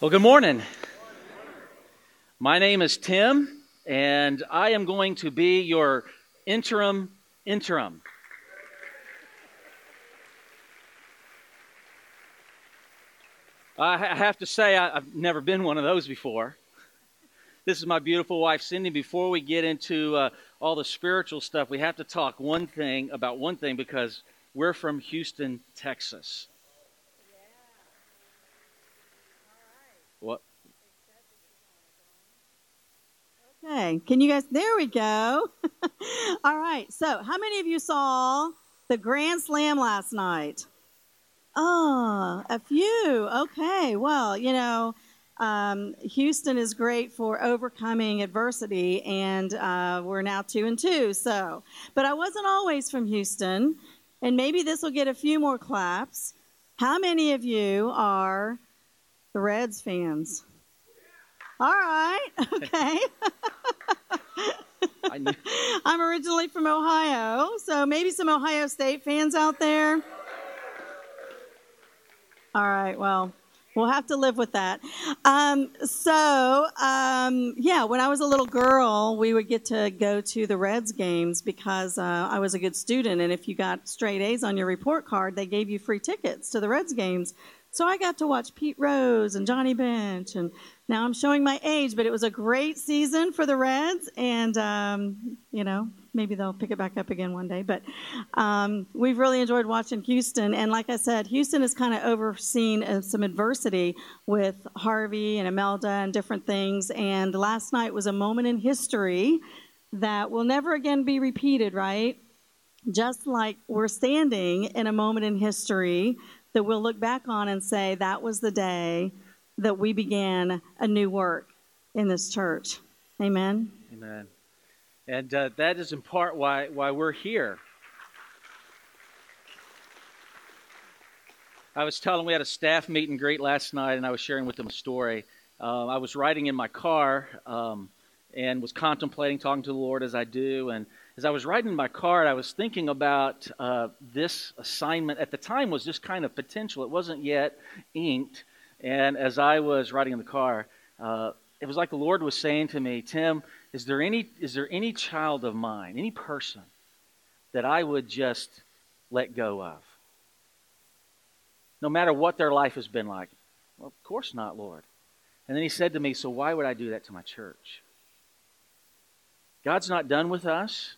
Well, good morning. My name is Tim, and I am going to be your interim interim. I have to say, I've never been one of those before. This is my beautiful wife, Cindy. Before we get into uh, all the spiritual stuff, we have to talk one thing about one thing because we're from Houston, Texas. What? Okay, can you guys? There we go. All right, so how many of you saw the Grand Slam last night? Oh, a few. Okay, well, you know, um, Houston is great for overcoming adversity, and uh, we're now two and two. So, but I wasn't always from Houston, and maybe this will get a few more claps. How many of you are the Reds fans? All right, okay. I'm originally from Ohio, so maybe some Ohio State fans out there. All right, well, we'll have to live with that. Um, so, um, yeah, when I was a little girl, we would get to go to the Reds games because uh, I was a good student, and if you got straight A's on your report card, they gave you free tickets to the Reds games. So I got to watch Pete Rose and Johnny Bench, and now I'm showing my age, but it was a great season for the Reds, and um, you know maybe they'll pick it back up again one day. But um, we've really enjoyed watching Houston, and like I said, Houston has kind of overseen uh, some adversity with Harvey and Imelda and different things. And last night was a moment in history that will never again be repeated, right? Just like we're standing in a moment in history that we'll look back on and say that was the day that we began a new work in this church. Amen. Amen. And uh, that is in part why, why we're here. I was telling we had a staff meet and greet last night, and I was sharing with them a story. Uh, I was riding in my car um, and was contemplating talking to the Lord as I do, and as I was riding in my car, I was thinking about uh, this assignment. At the time, was just kind of potential. It wasn't yet inked. And as I was riding in the car, uh, it was like the Lord was saying to me, Tim, is there any is there any child of mine, any person that I would just let go of? No matter what their life has been like. Well, of course not, Lord. And then he said to me, So why would I do that to my church? God's not done with us.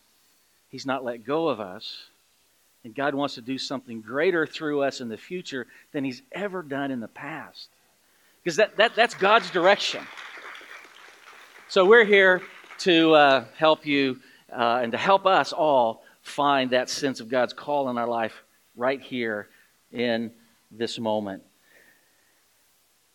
He's not let go of us. And God wants to do something greater through us in the future than He's ever done in the past. Because that, that, that's God's direction. So we're here to uh, help you uh, and to help us all find that sense of God's call in our life right here in this moment.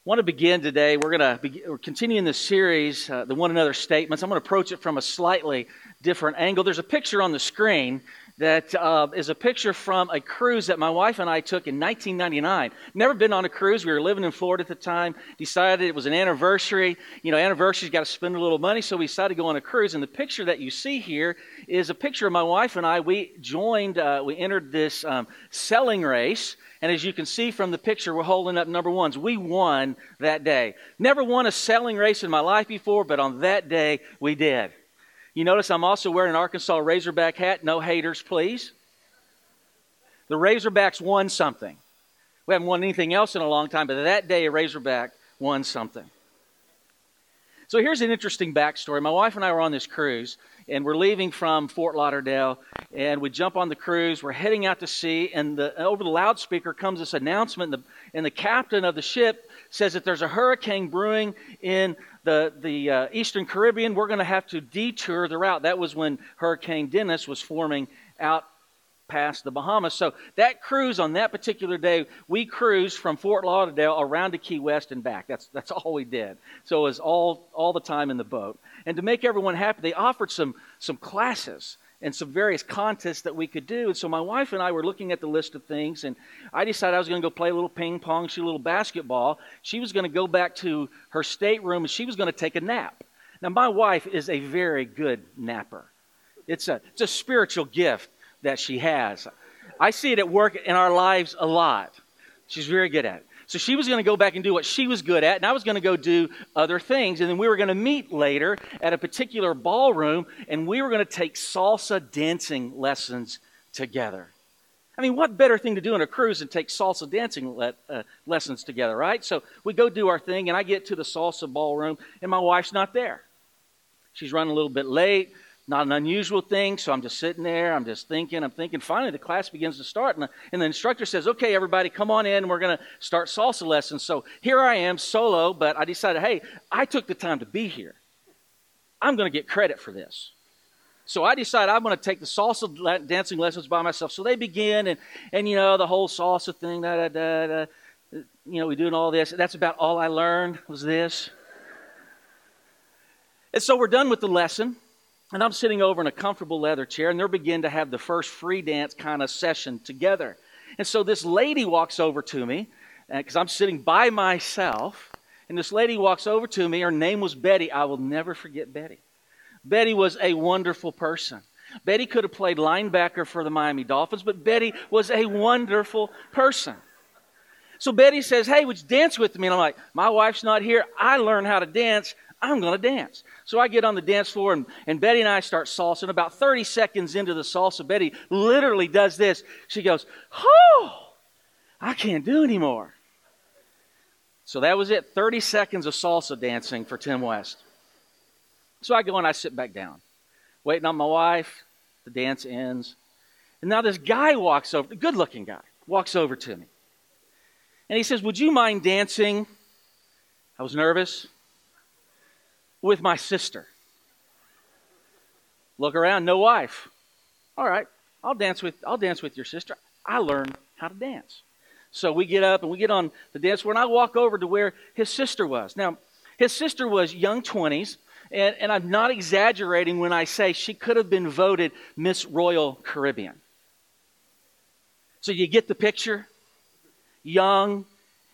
Want to begin today. We're going to be, we're continuing this series, uh, the one another statements. I'm going to approach it from a slightly different angle. There's a picture on the screen that uh, is a picture from a cruise that my wife and I took in 1999. Never been on a cruise. We were living in Florida at the time. Decided it was an anniversary. You know, anniversary's got to spend a little money, so we decided to go on a cruise. And the picture that you see here is a picture of my wife and I. We joined, uh, we entered this um, sailing race and as you can see from the picture, we're holding up number ones. We won that day. Never won a selling race in my life before, but on that day, we did. You notice I'm also wearing an Arkansas Razorback hat. No haters, please. The Razorbacks won something. We haven't won anything else in a long time, but that day, a Razorback won something. So here's an interesting backstory. My wife and I were on this cruise, and we're leaving from Fort Lauderdale, and we jump on the cruise. We're heading out to sea, and the, over the loudspeaker comes this announcement, and the, and the captain of the ship says that there's a hurricane brewing in the, the uh, Eastern Caribbean. We're going to have to detour the route. That was when Hurricane Dennis was forming out past the Bahamas. So that cruise on that particular day, we cruised from Fort Lauderdale around to Key West and back. That's that's all we did. So it was all all the time in the boat. And to make everyone happy, they offered some some classes and some various contests that we could do. And so my wife and I were looking at the list of things, and I decided I was going to go play a little ping pong, shoot a little basketball. She was going to go back to her stateroom, and she was going to take a nap. Now my wife is a very good napper. It's a it's a spiritual gift that she has. I see it at work in our lives a lot. She's very good at it. So she was going to go back and do what she was good at, and I was going to go do other things. And then we were going to meet later at a particular ballroom, and we were going to take salsa dancing lessons together. I mean, what better thing to do on a cruise than take salsa dancing le- uh, lessons together, right? So we go do our thing, and I get to the salsa ballroom, and my wife's not there. She's running a little bit late not an unusual thing. So I'm just sitting there. I'm just thinking. I'm thinking. Finally, the class begins to start. And the, and the instructor says, Okay, everybody, come on in. We're going to start salsa lessons. So here I am, solo, but I decided, hey, I took the time to be here. I'm going to get credit for this. So I decided I'm going to take the salsa dancing lessons by myself. So they begin, and, and you know, the whole salsa thing, da, da, da, da, you know, we doing all this. That's about all I learned was this. And so we're done with the lesson. And I'm sitting over in a comfortable leather chair, and they're beginning to have the first free dance kind of session together. And so this lady walks over to me, because uh, I'm sitting by myself, and this lady walks over to me. Her name was Betty. I will never forget Betty. Betty was a wonderful person. Betty could have played linebacker for the Miami Dolphins, but Betty was a wonderful person. So Betty says, Hey, would you dance with me? And I'm like, My wife's not here. I learned how to dance. I'm going to dance. So I get on the dance floor, and, and Betty and I start salsa. About 30 seconds into the salsa, Betty literally does this. She goes, Oh, I can't do anymore. So that was it 30 seconds of salsa dancing for Tim West. So I go and I sit back down, waiting on my wife. The dance ends. And now this guy walks over, good looking guy, walks over to me. And he says, Would you mind dancing? I was nervous with my sister. Look around, no wife. All right, I'll dance with I'll dance with your sister. I learned how to dance. So we get up and we get on the dance floor, and I walk over to where his sister was. Now, his sister was young 20s, and, and I'm not exaggerating when I say she could have been voted Miss Royal Caribbean. So you get the picture? Young,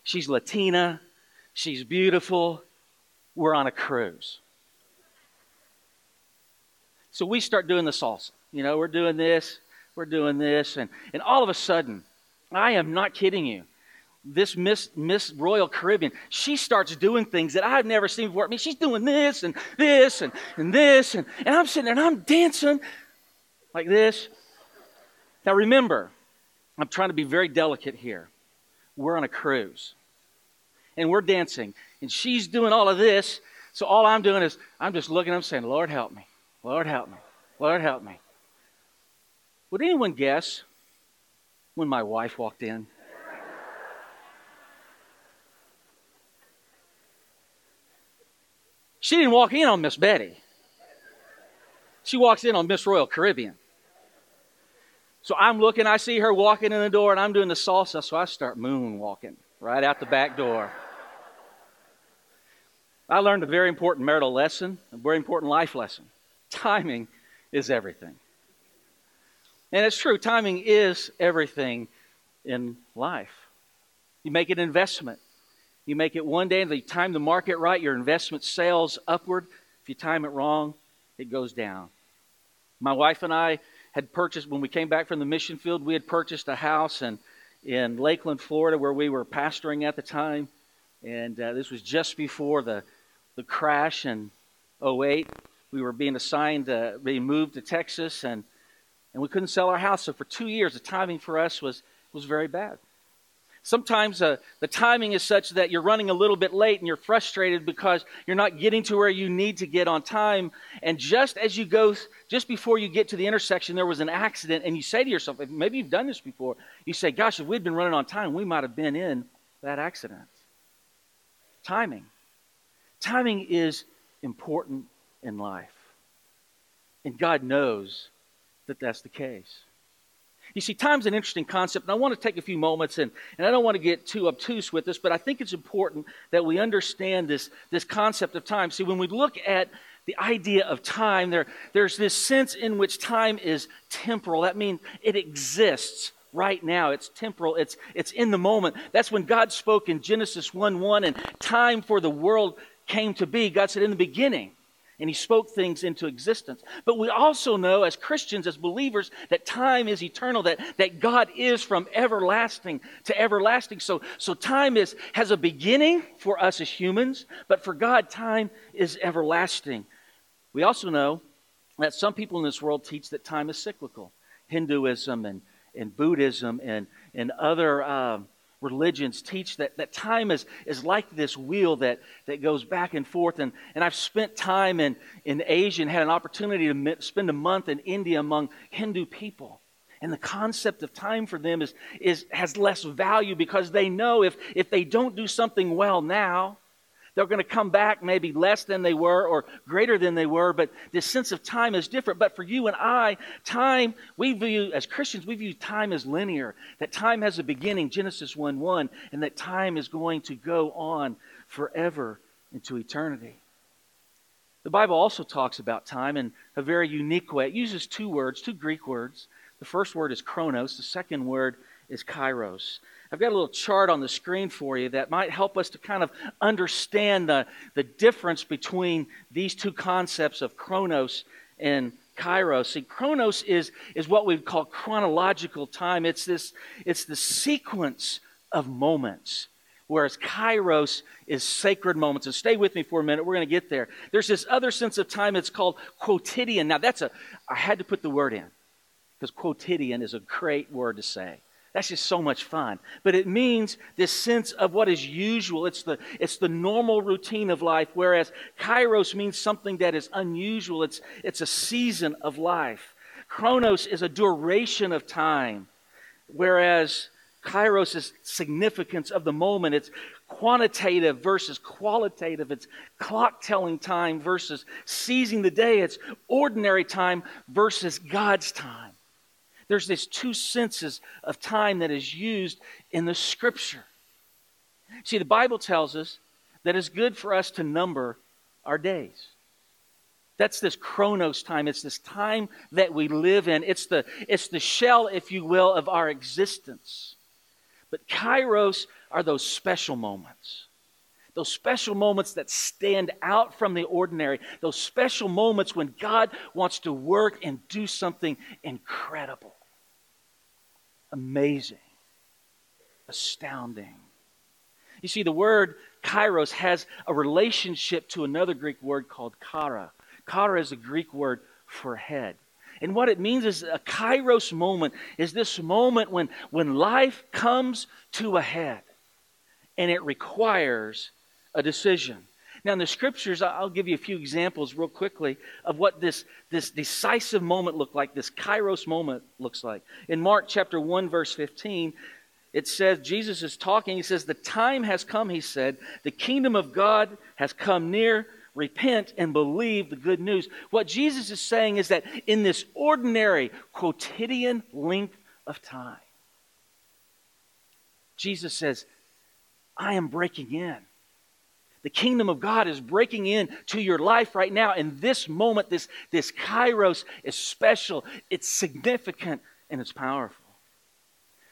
she's Latina, she's beautiful, we're on a cruise. So we start doing the salsa. You know, we're doing this, we're doing this, and, and all of a sudden, I am not kidding you. This Miss Miss Royal Caribbean, she starts doing things that I've never seen before. I mean, she's doing this and this and, and this, and, and I'm sitting there and I'm dancing like this. Now remember, I'm trying to be very delicate here. We're on a cruise. And we're dancing. And she's doing all of this. So all I'm doing is I'm just looking him saying, Lord help me. Lord help me. Lord help me. Would anyone guess when my wife walked in? She didn't walk in on Miss Betty. She walks in on Miss Royal Caribbean. So I'm looking, I see her walking in the door, and I'm doing the salsa, so I start moonwalking right out the back door. I learned a very important marital lesson, a very important life lesson. Timing is everything. And it's true, timing is everything in life. You make an investment. You make it one day, and you time the market right, your investment sails upward. If you time it wrong, it goes down. My wife and I had purchased, when we came back from the mission field, we had purchased a house in, in Lakeland, Florida, where we were pastoring at the time. And uh, this was just before the, the crash in 08 we were being assigned, uh, being moved to Texas, and, and we couldn't sell our house. So for two years, the timing for us was, was very bad. Sometimes uh, the timing is such that you're running a little bit late and you're frustrated because you're not getting to where you need to get on time. And just as you go, just before you get to the intersection, there was an accident, and you say to yourself, maybe you've done this before, you say, Gosh, if we'd been running on time, we might have been in that accident. Timing. Timing is important in life. And God knows that that's the case. You see, time's an interesting concept, and I want to take a few moments, and, and I don't want to get too obtuse with this, but I think it's important that we understand this, this concept of time. See, when we look at the idea of time, there, there's this sense in which time is temporal. That means it exists right now. It's temporal, it's, it's in the moment. That's when God spoke in Genesis 1 1, and time for the world came to be. God said, In the beginning, and he spoke things into existence. But we also know as Christians, as believers, that time is eternal, that, that God is from everlasting to everlasting. So, so time is, has a beginning for us as humans, but for God, time is everlasting. We also know that some people in this world teach that time is cyclical. Hinduism and, and Buddhism and, and other. Um, religions teach that, that time is, is like this wheel that, that goes back and forth. And, and I've spent time in, in Asia and had an opportunity to spend a month in India among Hindu people. And the concept of time for them is, is, has less value because they know if, if they don't do something well now, they're going to come back maybe less than they were or greater than they were, but this sense of time is different. But for you and I, time, we view, as Christians, we view time as linear, that time has a beginning, Genesis 1 1, and that time is going to go on forever into eternity. The Bible also talks about time in a very unique way. It uses two words, two Greek words. The first word is chronos, the second word is kairos. I've got a little chart on the screen for you that might help us to kind of understand the, the difference between these two concepts of chronos and kairos. See, chronos is, is what we call chronological time. It's this it's the sequence of moments. Whereas kairos is sacred moments. And stay with me for a minute. We're going to get there. There's this other sense of time. It's called quotidian. Now, that's a, I had to put the word in because quotidian is a great word to say. That's just so much fun. But it means this sense of what is usual. It's the, it's the normal routine of life, whereas kairos means something that is unusual. It's, it's a season of life. Chronos is a duration of time, whereas kairos is significance of the moment. It's quantitative versus qualitative. It's clock telling time versus seizing the day. It's ordinary time versus God's time. There's these two senses of time that is used in the scripture. See, the Bible tells us that it's good for us to number our days. That's this chronos time. It's this time that we live in. It's the, it's the shell, if you will, of our existence. But kairos are those special moments. Those special moments that stand out from the ordinary. Those special moments when God wants to work and do something incredible. Amazing. Astounding. You see, the word kairos has a relationship to another Greek word called kara. Kara is a Greek word for head. And what it means is a kairos moment is this moment when, when life comes to a head and it requires a decision. Now, in the scriptures, I'll give you a few examples real quickly of what this, this decisive moment looked like, this kairos moment looks like. In Mark chapter 1, verse 15, it says, Jesus is talking. He says, The time has come, he said. The kingdom of God has come near repent and believe the good news. What Jesus is saying is that in this ordinary, quotidian length of time, Jesus says, I am breaking in. The kingdom of God is breaking in to your life right now. And this moment, this, this kairos is special, it's significant, and it's powerful.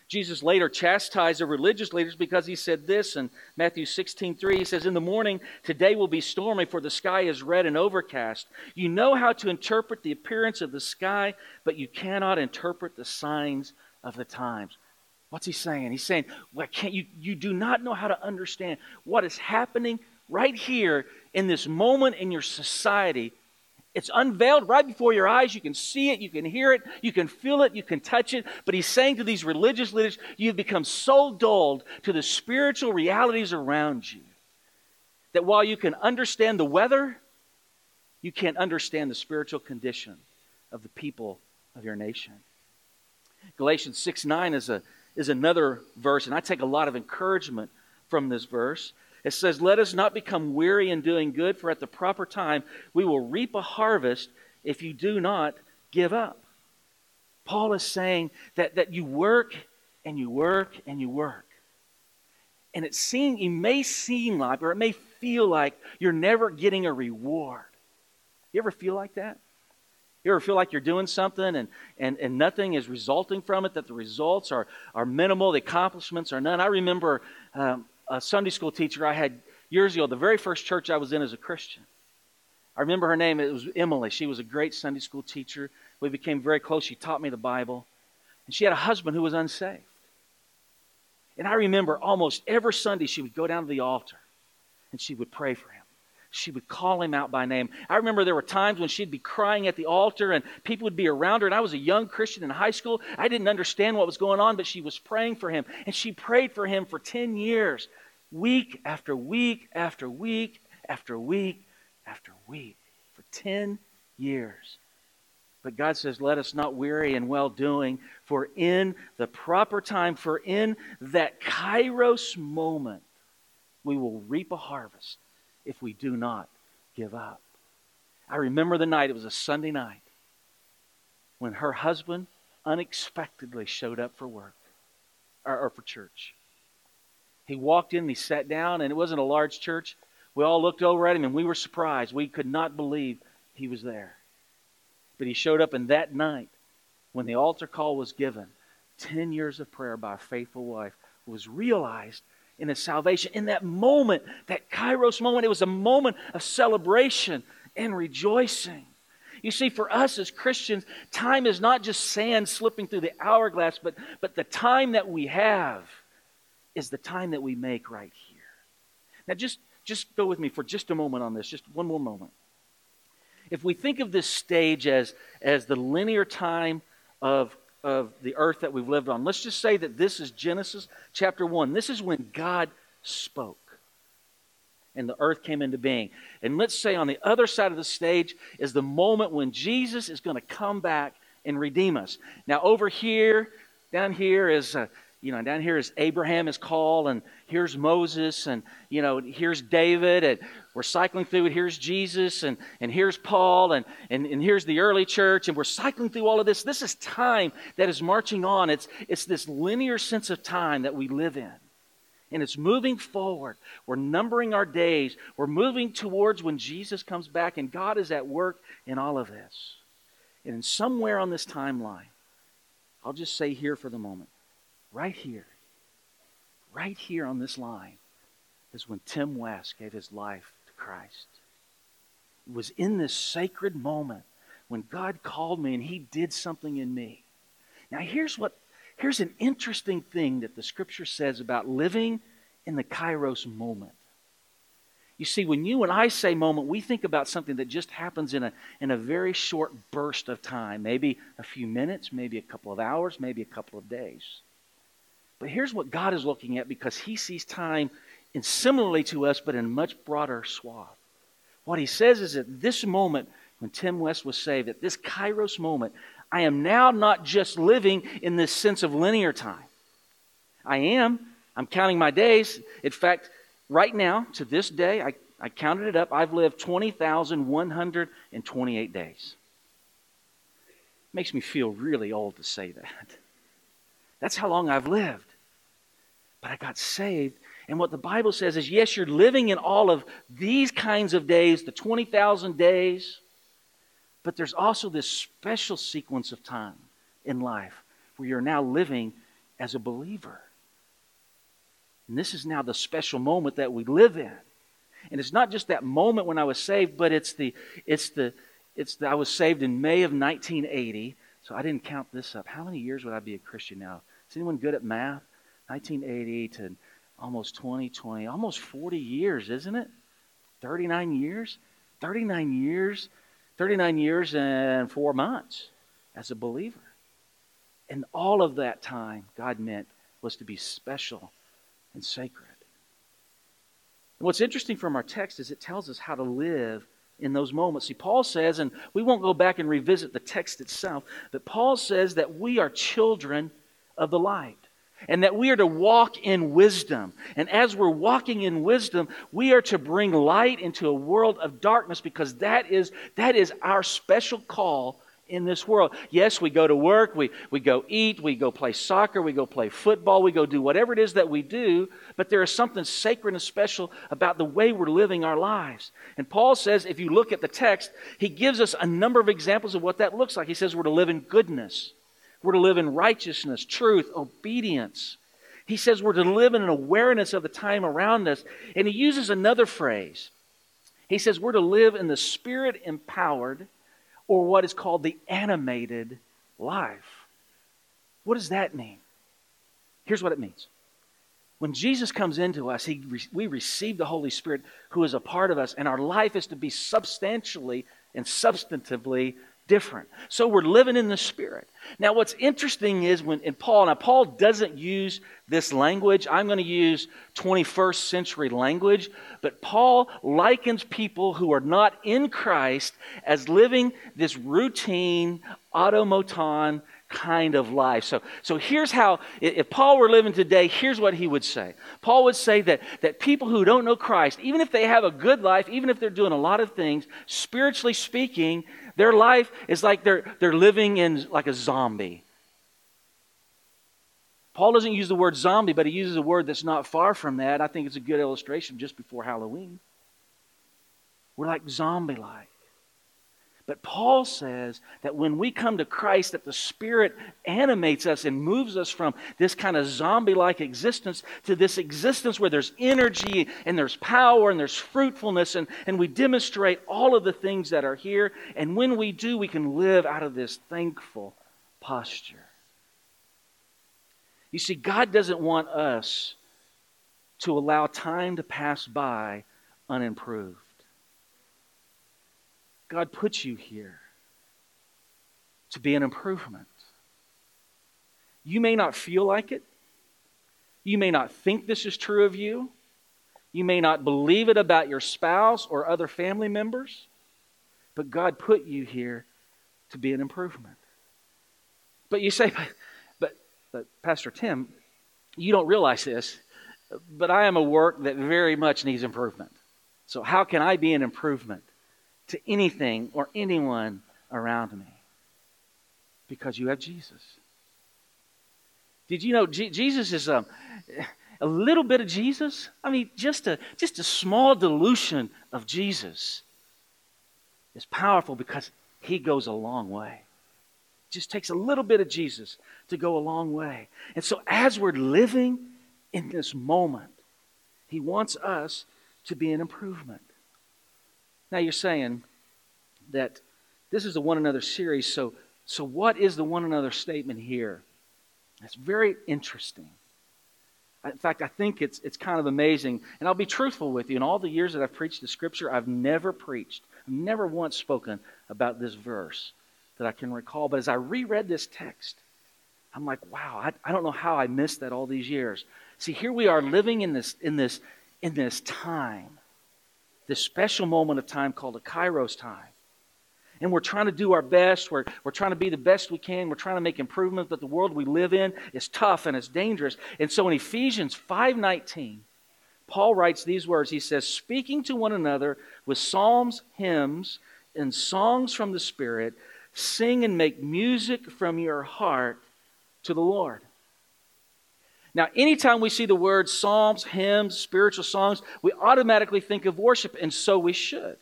Jesus later chastised the religious leaders because he said this in Matthew 16 3. He says, In the morning, today will be stormy, for the sky is red and overcast. You know how to interpret the appearance of the sky, but you cannot interpret the signs of the times. What's he saying? He's saying, well, can't you, you do not know how to understand what is happening right here in this moment in your society it's unveiled right before your eyes. You can see it, you can hear it, you can feel it, you can touch it. But he's saying to these religious leaders, you've become so dulled to the spiritual realities around you that while you can understand the weather, you can't understand the spiritual condition of the people of your nation. Galatians 6 9 is, a, is another verse, and I take a lot of encouragement from this verse. It says, Let us not become weary in doing good, for at the proper time we will reap a harvest if you do not give up. Paul is saying that, that you work and you work and you work. And it, seem, it may seem like, or it may feel like, you're never getting a reward. You ever feel like that? You ever feel like you're doing something and, and, and nothing is resulting from it, that the results are, are minimal, the accomplishments are none? I remember um, a Sunday school teacher I had years ago, the very first church I was in as a Christian. I remember her name. It was Emily. She was a great Sunday school teacher. We became very close. She taught me the Bible. And she had a husband who was unsaved. And I remember almost every Sunday she would go down to the altar and she would pray for him. She would call him out by name. I remember there were times when she'd be crying at the altar and people would be around her. And I was a young Christian in high school. I didn't understand what was going on, but she was praying for him. And she prayed for him for 10 years, week after week after week after week after week for 10 years. But God says, Let us not weary in well doing, for in the proper time, for in that kairos moment, we will reap a harvest if we do not give up. I remember the night, it was a Sunday night, when her husband unexpectedly showed up for work or, or for church. He walked in he sat down, and it wasn't a large church. We all looked over at him and we were surprised. We could not believe he was there. But he showed up, and that night, when the altar call was given, 10 years of prayer by a faithful wife was realized in his salvation. In that moment, that kairos moment, it was a moment of celebration and rejoicing. You see, for us as Christians, time is not just sand slipping through the hourglass, but, but the time that we have is the time that we make right here. Now, just, just go with me for just a moment on this, just one more moment. If we think of this stage as, as the linear time of of the earth that we've lived on. Let's just say that this is Genesis chapter 1. This is when God spoke and the earth came into being. And let's say on the other side of the stage is the moment when Jesus is going to come back and redeem us. Now, over here, down here is. Uh, you know, down here is Abraham is called, and here's Moses, and you know, here's David, and we're cycling through it. Here's Jesus, and, and here's Paul, and, and, and here's the early church, and we're cycling through all of this. This is time that is marching on. It's, it's this linear sense of time that we live in. And it's moving forward. We're numbering our days. We're moving towards when Jesus comes back, and God is at work in all of this. And somewhere on this timeline, I'll just say here for the moment, right here, right here on this line, is when Tim West gave his life to Christ. It was in this sacred moment when God called me and He did something in me. Now, here's what here's an interesting thing that the scripture says about living in the kairos moment. You see, when you and I say moment, we think about something that just happens in a, in a very short burst of time, maybe a few minutes, maybe a couple of hours, maybe a couple of days. But here's what God is looking at because He sees time in similarly to us, but in a much broader swath. What he says is at this moment, when Tim West was saved, at this kairos moment, I am now not just living in this sense of linear time. I am. I'm counting my days. In fact, right now, to this day, I, I counted it up, I've lived 20,128 days. Makes me feel really old to say that. That's how long I've lived. But I got saved and what the Bible says is yes, you're living in all of these kinds of days, the 20,000 days, but there's also this special sequence of time in life where you're now living as a believer. And this is now the special moment that we live in. And it's not just that moment when I was saved, but it's the it's the it's the, I was saved in May of 1980. So I didn't count this up. How many years would I be a Christian now? Is anyone good at math? 1980 to almost 20, 20, almost 40 years, isn't it? 39 years? 39 years, 39 years and four months as a believer. And all of that time, God meant was to be special and sacred. And what's interesting from our text is it tells us how to live in those moments. See, Paul says, and we won't go back and revisit the text itself, but Paul says that we are children of the light and that we are to walk in wisdom. And as we're walking in wisdom, we are to bring light into a world of darkness because that is, that is our special call in this world. Yes, we go to work, we, we go eat, we go play soccer, we go play football, we go do whatever it is that we do, but there is something sacred and special about the way we're living our lives. And Paul says, if you look at the text, he gives us a number of examples of what that looks like. He says we're to live in goodness. We're to live in righteousness, truth, obedience. He says we're to live in an awareness of the time around us. And he uses another phrase. He says we're to live in the spirit empowered, or what is called the animated life. What does that mean? Here's what it means. When Jesus comes into us, he, we receive the Holy Spirit who is a part of us, and our life is to be substantially and substantively different. So we're living in the Spirit. Now, what's interesting is when in Paul, now Paul doesn't use this language. I'm going to use 21st century language, but Paul likens people who are not in Christ as living this routine, automaton kind of life. So, so here's how, if Paul were living today, here's what he would say. Paul would say that, that people who don't know Christ, even if they have a good life, even if they're doing a lot of things, spiritually speaking, their life is like they're, they're living in like a zombie. Paul doesn't use the word zombie, but he uses a word that's not far from that. I think it's a good illustration just before Halloween. We're like zombie like. But Paul says that when we come to Christ, that the Spirit animates us and moves us from this kind of zombie like existence to this existence where there's energy and there's power and there's fruitfulness, and, and we demonstrate all of the things that are here. And when we do, we can live out of this thankful posture. You see, God doesn't want us to allow time to pass by unimproved. God put you here to be an improvement. You may not feel like it. You may not think this is true of you. You may not believe it about your spouse or other family members. But God put you here to be an improvement. But you say, but, but, Pastor Tim, you don't realize this, but I am a work that very much needs improvement. So, how can I be an improvement? To anything or anyone around me because you have Jesus. Did you know G- Jesus is um, a little bit of Jesus? I mean, just a, just a small dilution of Jesus is powerful because he goes a long way. It just takes a little bit of Jesus to go a long way. And so, as we're living in this moment, he wants us to be an improvement. Now you're saying that this is a one another series, so, so what is the one another statement here? It's very interesting. In fact, I think it's, it's kind of amazing. And I'll be truthful with you. In all the years that I've preached the scripture, I've never preached, I've never once spoken about this verse that I can recall. But as I reread this text, I'm like, wow, I, I don't know how I missed that all these years. See, here we are living in this, in this, in this time this special moment of time called a kairos time. And we're trying to do our best. We're, we're trying to be the best we can. We're trying to make improvements, but the world we live in is tough and it's dangerous. And so in Ephesians 5.19, Paul writes these words. He says, speaking to one another with psalms, hymns, and songs from the Spirit, sing and make music from your heart to the Lord. Now, anytime we see the word psalms, hymns, spiritual songs, we automatically think of worship, and so we should.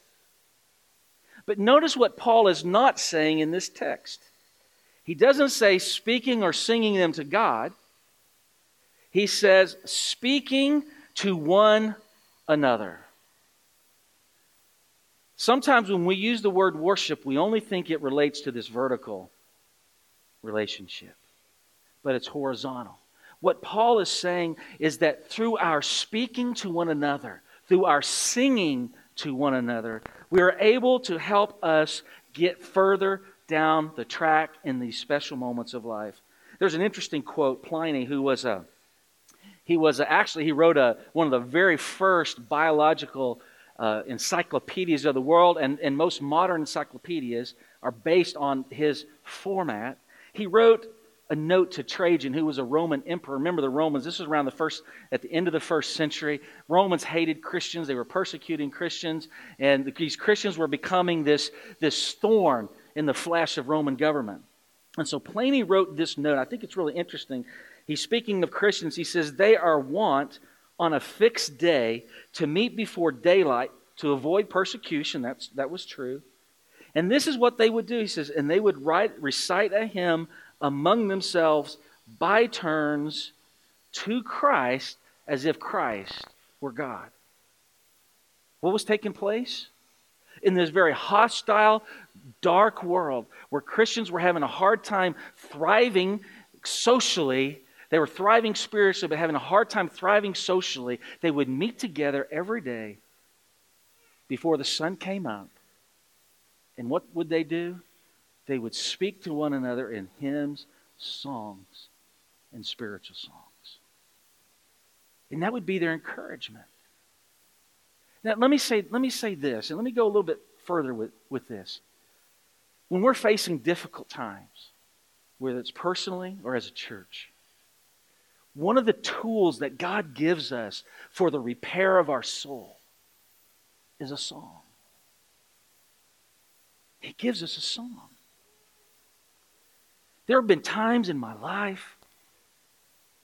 But notice what Paul is not saying in this text. He doesn't say speaking or singing them to God. He says speaking to one another. Sometimes when we use the word worship, we only think it relates to this vertical relationship, but it's horizontal. What Paul is saying is that through our speaking to one another, through our singing to one another, we are able to help us get further down the track in these special moments of life. There's an interesting quote. Pliny, who was a he was a, actually he wrote a, one of the very first biological uh, encyclopedias of the world, and, and most modern encyclopedias are based on his format. He wrote a note to Trajan, who was a Roman emperor. Remember the Romans, this was around the first, at the end of the first century. Romans hated Christians, they were persecuting Christians, and these Christians were becoming this, this thorn in the flesh of Roman government. And so Pliny wrote this note. I think it's really interesting. He's speaking of Christians. He says, They are wont on a fixed day to meet before daylight to avoid persecution. That's, that was true. And this is what they would do. He says, And they would write, recite a hymn among themselves by turns to Christ as if Christ were God. What was taking place? in this very hostile, dark world where Christians were having a hard time thriving socially. They were thriving spiritually, but having a hard time thriving socially. They would meet together every day before the sun came up. And what would they do? They would speak to one another in hymns, songs, and spiritual songs. And that would be their encouragement. Now, let me say, let me say this, and let me go a little bit further with, with this. When we're facing difficult times, whether it's personally or as a church, one of the tools that God gives us for the repair of our soul is a song. He gives us a song. There have been times in my life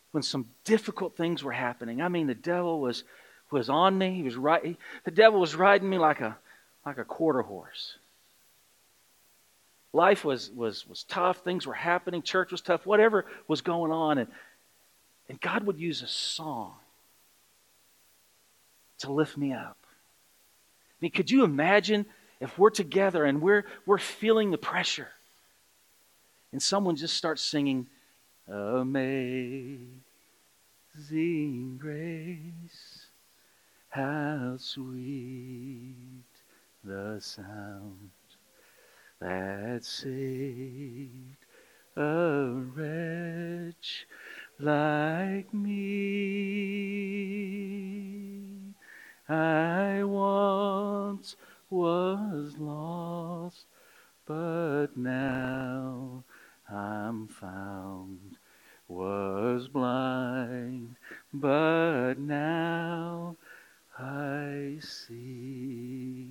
when some difficult things were happening. I mean, the devil was was on me. He was right. The devil was riding me like a like a quarter horse. Life was was was tough. Things were happening. Church was tough. Whatever was going on, and and God would use a song to lift me up. I mean, could you imagine if we're together and we're we're feeling the pressure, and someone just starts singing, "Amazing Grace." How sweet the sound that saved a wretch like me. I once was lost, but now I'm found. Was blind, but now I see.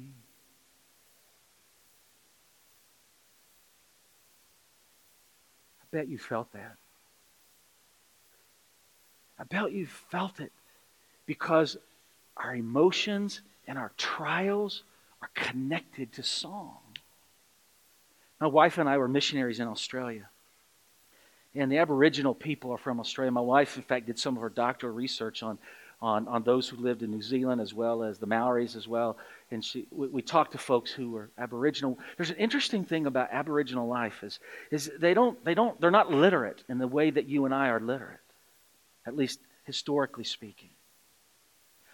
I bet you felt that. I bet you felt it because our emotions and our trials are connected to song. My wife and I were missionaries in Australia. And the Aboriginal people are from Australia. My wife, in fact, did some of her doctoral research on on, on those who lived in New Zealand as well as the Maoris as well. And she, we, we talked to folks who were Aboriginal. There's an interesting thing about Aboriginal life is, is they don't, they don't, they're not literate in the way that you and I are literate, at least historically speaking.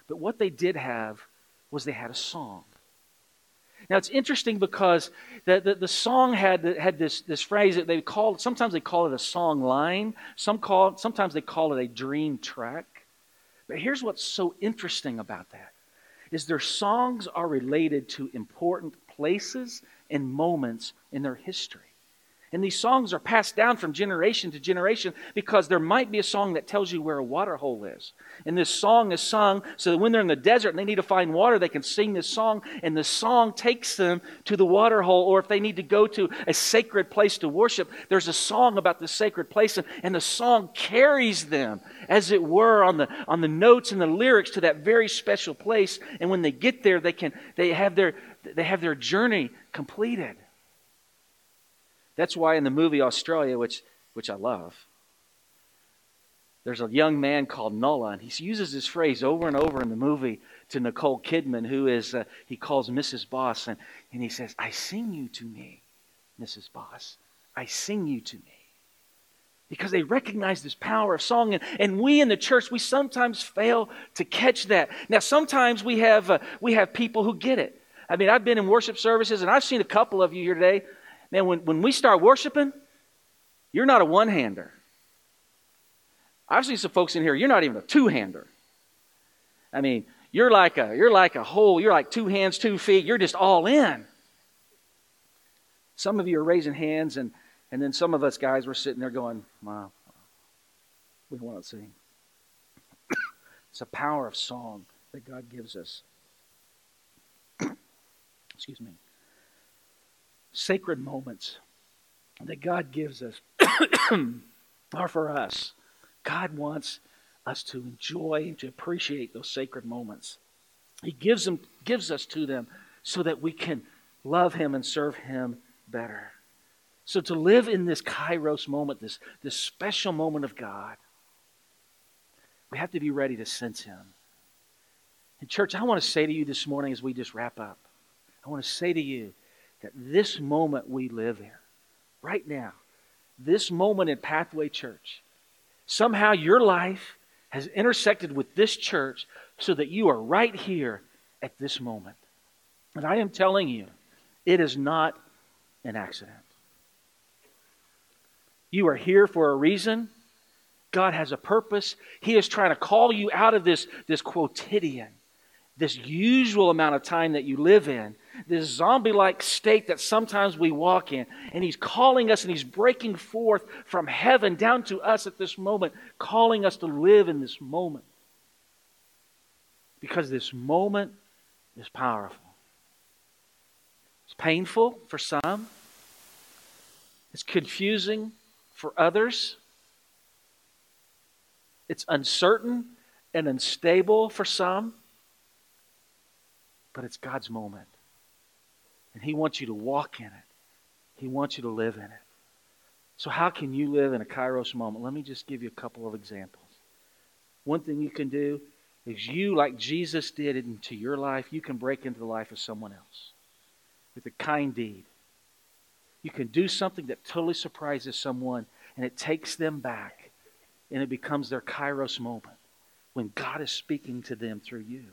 But what they did have was they had a song. Now it's interesting because the, the, the, song had, had this, this phrase that they call sometimes they call it a song line, some call, sometimes they call it a dream track. But here's what's so interesting about that is their songs are related to important places and moments in their history. And these songs are passed down from generation to generation because there might be a song that tells you where a water hole is. And this song is sung so that when they're in the desert and they need to find water, they can sing this song, and the song takes them to the water hole. Or if they need to go to a sacred place to worship, there's a song about the sacred place, and, and the song carries them, as it were, on the, on the notes and the lyrics to that very special place. And when they get there, they, can, they, have, their, they have their journey completed. That's why in the movie Australia, which, which I love, there's a young man called Nullah, and he uses this phrase over and over in the movie to Nicole Kidman, who is, uh, he calls Mrs. Boss, and, and he says, I sing you to me, Mrs. Boss. I sing you to me. Because they recognize this power of song. And, and we in the church, we sometimes fail to catch that. Now, sometimes we have, uh, we have people who get it. I mean, I've been in worship services, and I've seen a couple of you here today Man, when, when we start worshiping, you're not a one hander. I've seen some folks in here, you're not even a two hander. I mean, you're like a you're like a whole, you're like two hands, two feet, you're just all in. Some of you are raising hands, and, and then some of us guys were sitting there going, Wow, we want to sing. it's a power of song that God gives us. Excuse me sacred moments that God gives us are for us. God wants us to enjoy and to appreciate those sacred moments. He gives them gives us to them so that we can love him and serve him better. So to live in this kairos moment, this, this special moment of God, we have to be ready to sense him. And church, I want to say to you this morning as we just wrap up, I want to say to you that this moment we live in, right now, this moment in Pathway Church, somehow your life has intersected with this church so that you are right here at this moment. And I am telling you, it is not an accident. You are here for a reason. God has a purpose. He is trying to call you out of this, this quotidian, this usual amount of time that you live in, this zombie like state that sometimes we walk in. And He's calling us and He's breaking forth from heaven down to us at this moment, calling us to live in this moment. Because this moment is powerful. It's painful for some, it's confusing for others, it's uncertain and unstable for some, but it's God's moment. And He wants you to walk in it, He wants you to live in it. So, how can you live in a kairos moment? Let me just give you a couple of examples. One thing you can do is you, like Jesus did into your life, you can break into the life of someone else with a kind deed. You can do something that totally surprises someone and it takes them back and it becomes their kairos moment when God is speaking to them through you.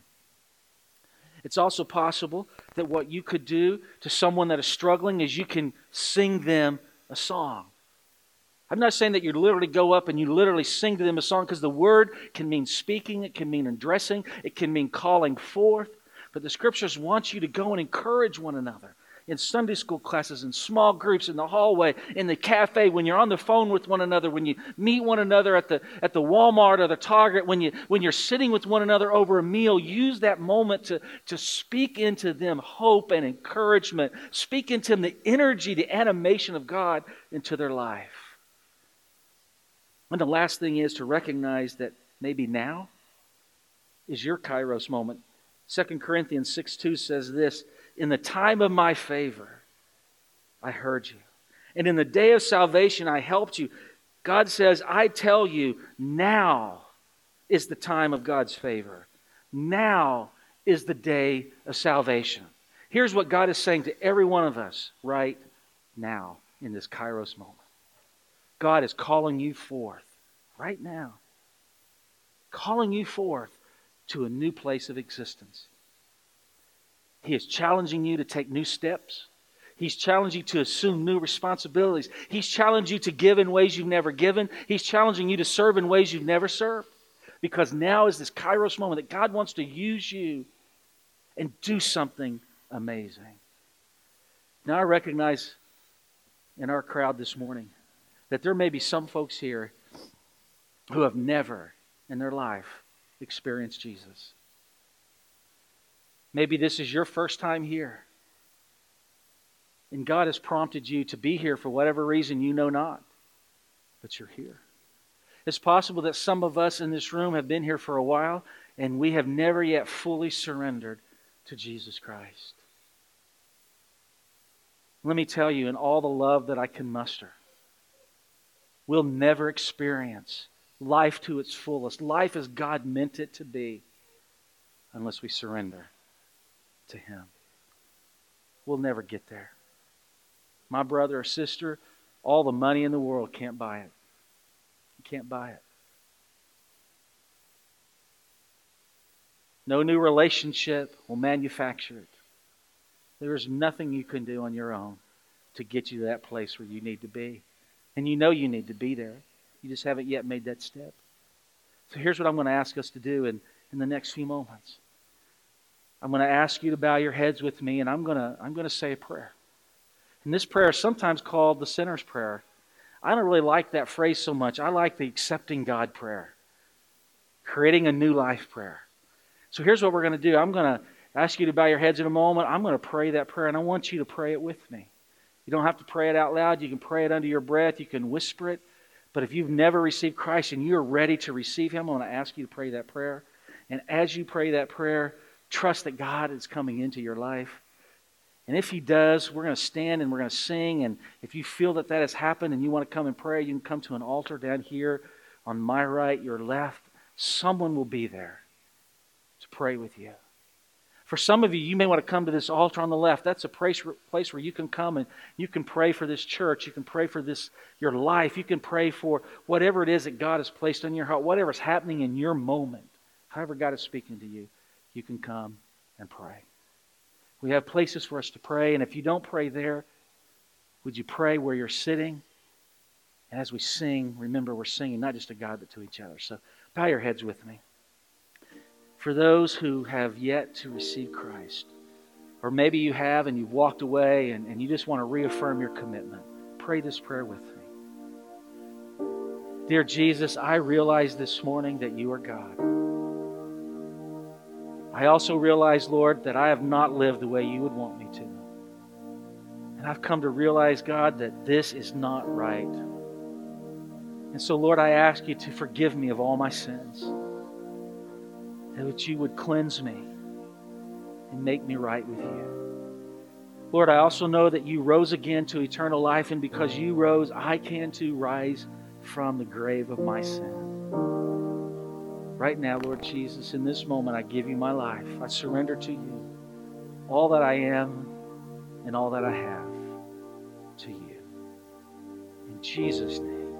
It's also possible that what you could do to someone that is struggling is you can sing them a song. I'm not saying that you literally go up and you literally sing to them a song because the word can mean speaking, it can mean addressing, it can mean calling forth. But the scriptures want you to go and encourage one another in Sunday school classes, in small groups, in the hallway, in the cafe, when you're on the phone with one another, when you meet one another at the, at the Walmart or the Target, when, you, when you're sitting with one another over a meal, use that moment to, to speak into them hope and encouragement. Speak into them the energy, the animation of God into their life. And the last thing is to recognize that maybe now is your kairos moment. 2 Corinthians 6 2 says this In the time of my favor, I heard you. And in the day of salvation, I helped you. God says, I tell you, now is the time of God's favor. Now is the day of salvation. Here's what God is saying to every one of us right now in this Kairos moment God is calling you forth right now, calling you forth to a new place of existence. He is challenging you to take new steps. He's challenging you to assume new responsibilities. He's challenging you to give in ways you've never given. He's challenging you to serve in ways you've never served. Because now is this kairos moment that God wants to use you and do something amazing. Now, I recognize in our crowd this morning that there may be some folks here who have never in their life experienced Jesus. Maybe this is your first time here. And God has prompted you to be here for whatever reason you know not. But you're here. It's possible that some of us in this room have been here for a while and we have never yet fully surrendered to Jesus Christ. Let me tell you, in all the love that I can muster, we'll never experience life to its fullest, life as God meant it to be, unless we surrender to Him. We'll never get there. My brother or sister, all the money in the world can't buy it. You can't buy it. No new relationship will manufacture it. There is nothing you can do on your own to get you to that place where you need to be. And you know you need to be there. You just haven't yet made that step. So here's what I'm going to ask us to do in, in the next few moments. I'm going to ask you to bow your heads with me, and I'm going to, I'm going to say a prayer. And this prayer is sometimes called the sinner's prayer. I don't really like that phrase so much. I like the accepting God prayer, creating a new life prayer. So here's what we're going to do I'm going to ask you to bow your heads in a moment. I'm going to pray that prayer, and I want you to pray it with me. You don't have to pray it out loud. You can pray it under your breath. You can whisper it. But if you've never received Christ and you're ready to receive Him, I want to ask you to pray that prayer. And as you pray that prayer, trust that God is coming into your life. And if He does, we're going to stand and we're going to sing. And if you feel that that has happened and you want to come and pray, you can come to an altar down here on my right, your left. Someone will be there to pray with you. For some of you, you may want to come to this altar on the left. That's a place, where you can come and you can pray for this church. You can pray for this your life. You can pray for whatever it is that God has placed on your heart, whatever's happening in your moment. However God is speaking to you, you can come and pray. We have places for us to pray, and if you don't pray there, would you pray where you're sitting? And as we sing, remember we're singing not just to God but to each other. So bow your heads with me. For those who have yet to receive Christ, or maybe you have and you've walked away and, and you just want to reaffirm your commitment, pray this prayer with me. Dear Jesus, I realize this morning that you are God. I also realize, Lord, that I have not lived the way you would want me to. And I've come to realize, God, that this is not right. And so, Lord, I ask you to forgive me of all my sins, that you would cleanse me and make me right with you. Lord, I also know that you rose again to eternal life, and because you rose, I can too rise from the grave of my sin. Right now, Lord Jesus, in this moment, I give you my life. I surrender to you all that I am and all that I have to you. In Jesus' name.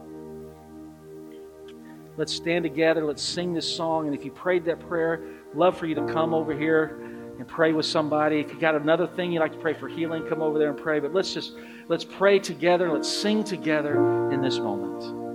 Let's stand together. Let's sing this song. And if you prayed that prayer, love for you to come over here and pray with somebody. If you got another thing you'd like to pray for healing, come over there and pray. But let's just let's pray together. Let's sing together in this moment.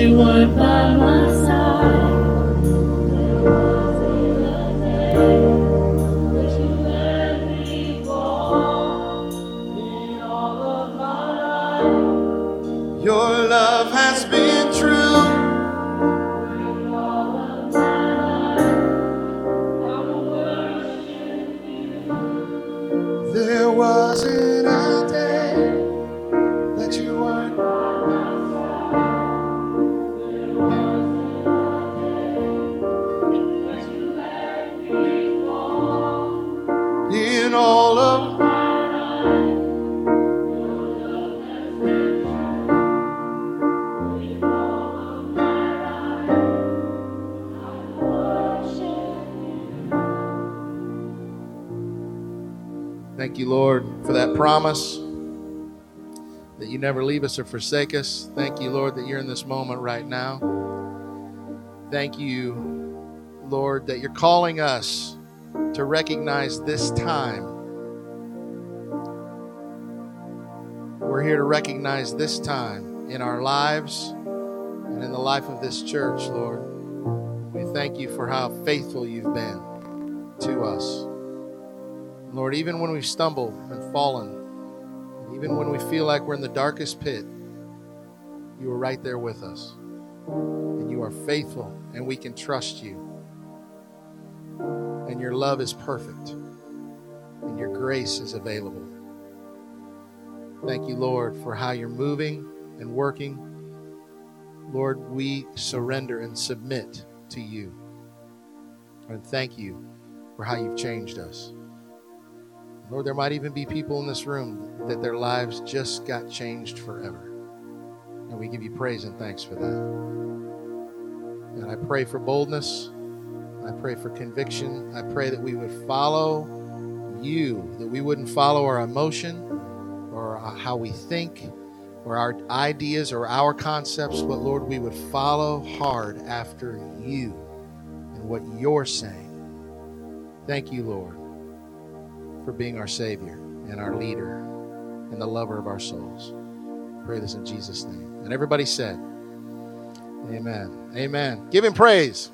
是我爸妈。Promise that you never leave us or forsake us. Thank you, Lord, that you're in this moment right now. Thank you, Lord, that you're calling us to recognize this time. We're here to recognize this time in our lives and in the life of this church, Lord. We thank you for how faithful you've been to us. Lord, even when we've stumbled and fallen, even when we feel like we're in the darkest pit, you are right there with us. And you are faithful, and we can trust you. And your love is perfect, and your grace is available. Thank you, Lord, for how you're moving and working. Lord, we surrender and submit to you. And thank you for how you've changed us. Lord, there might even be people in this room that their lives just got changed forever. And we give you praise and thanks for that. And I pray for boldness. I pray for conviction. I pray that we would follow you, that we wouldn't follow our emotion or how we think or our ideas or our concepts, but Lord, we would follow hard after you and what you're saying. Thank you, Lord for being our Savior and our leader and the lover of our souls. Pray this in Jesus' name. And everybody said, Amen. Amen. Give him praise.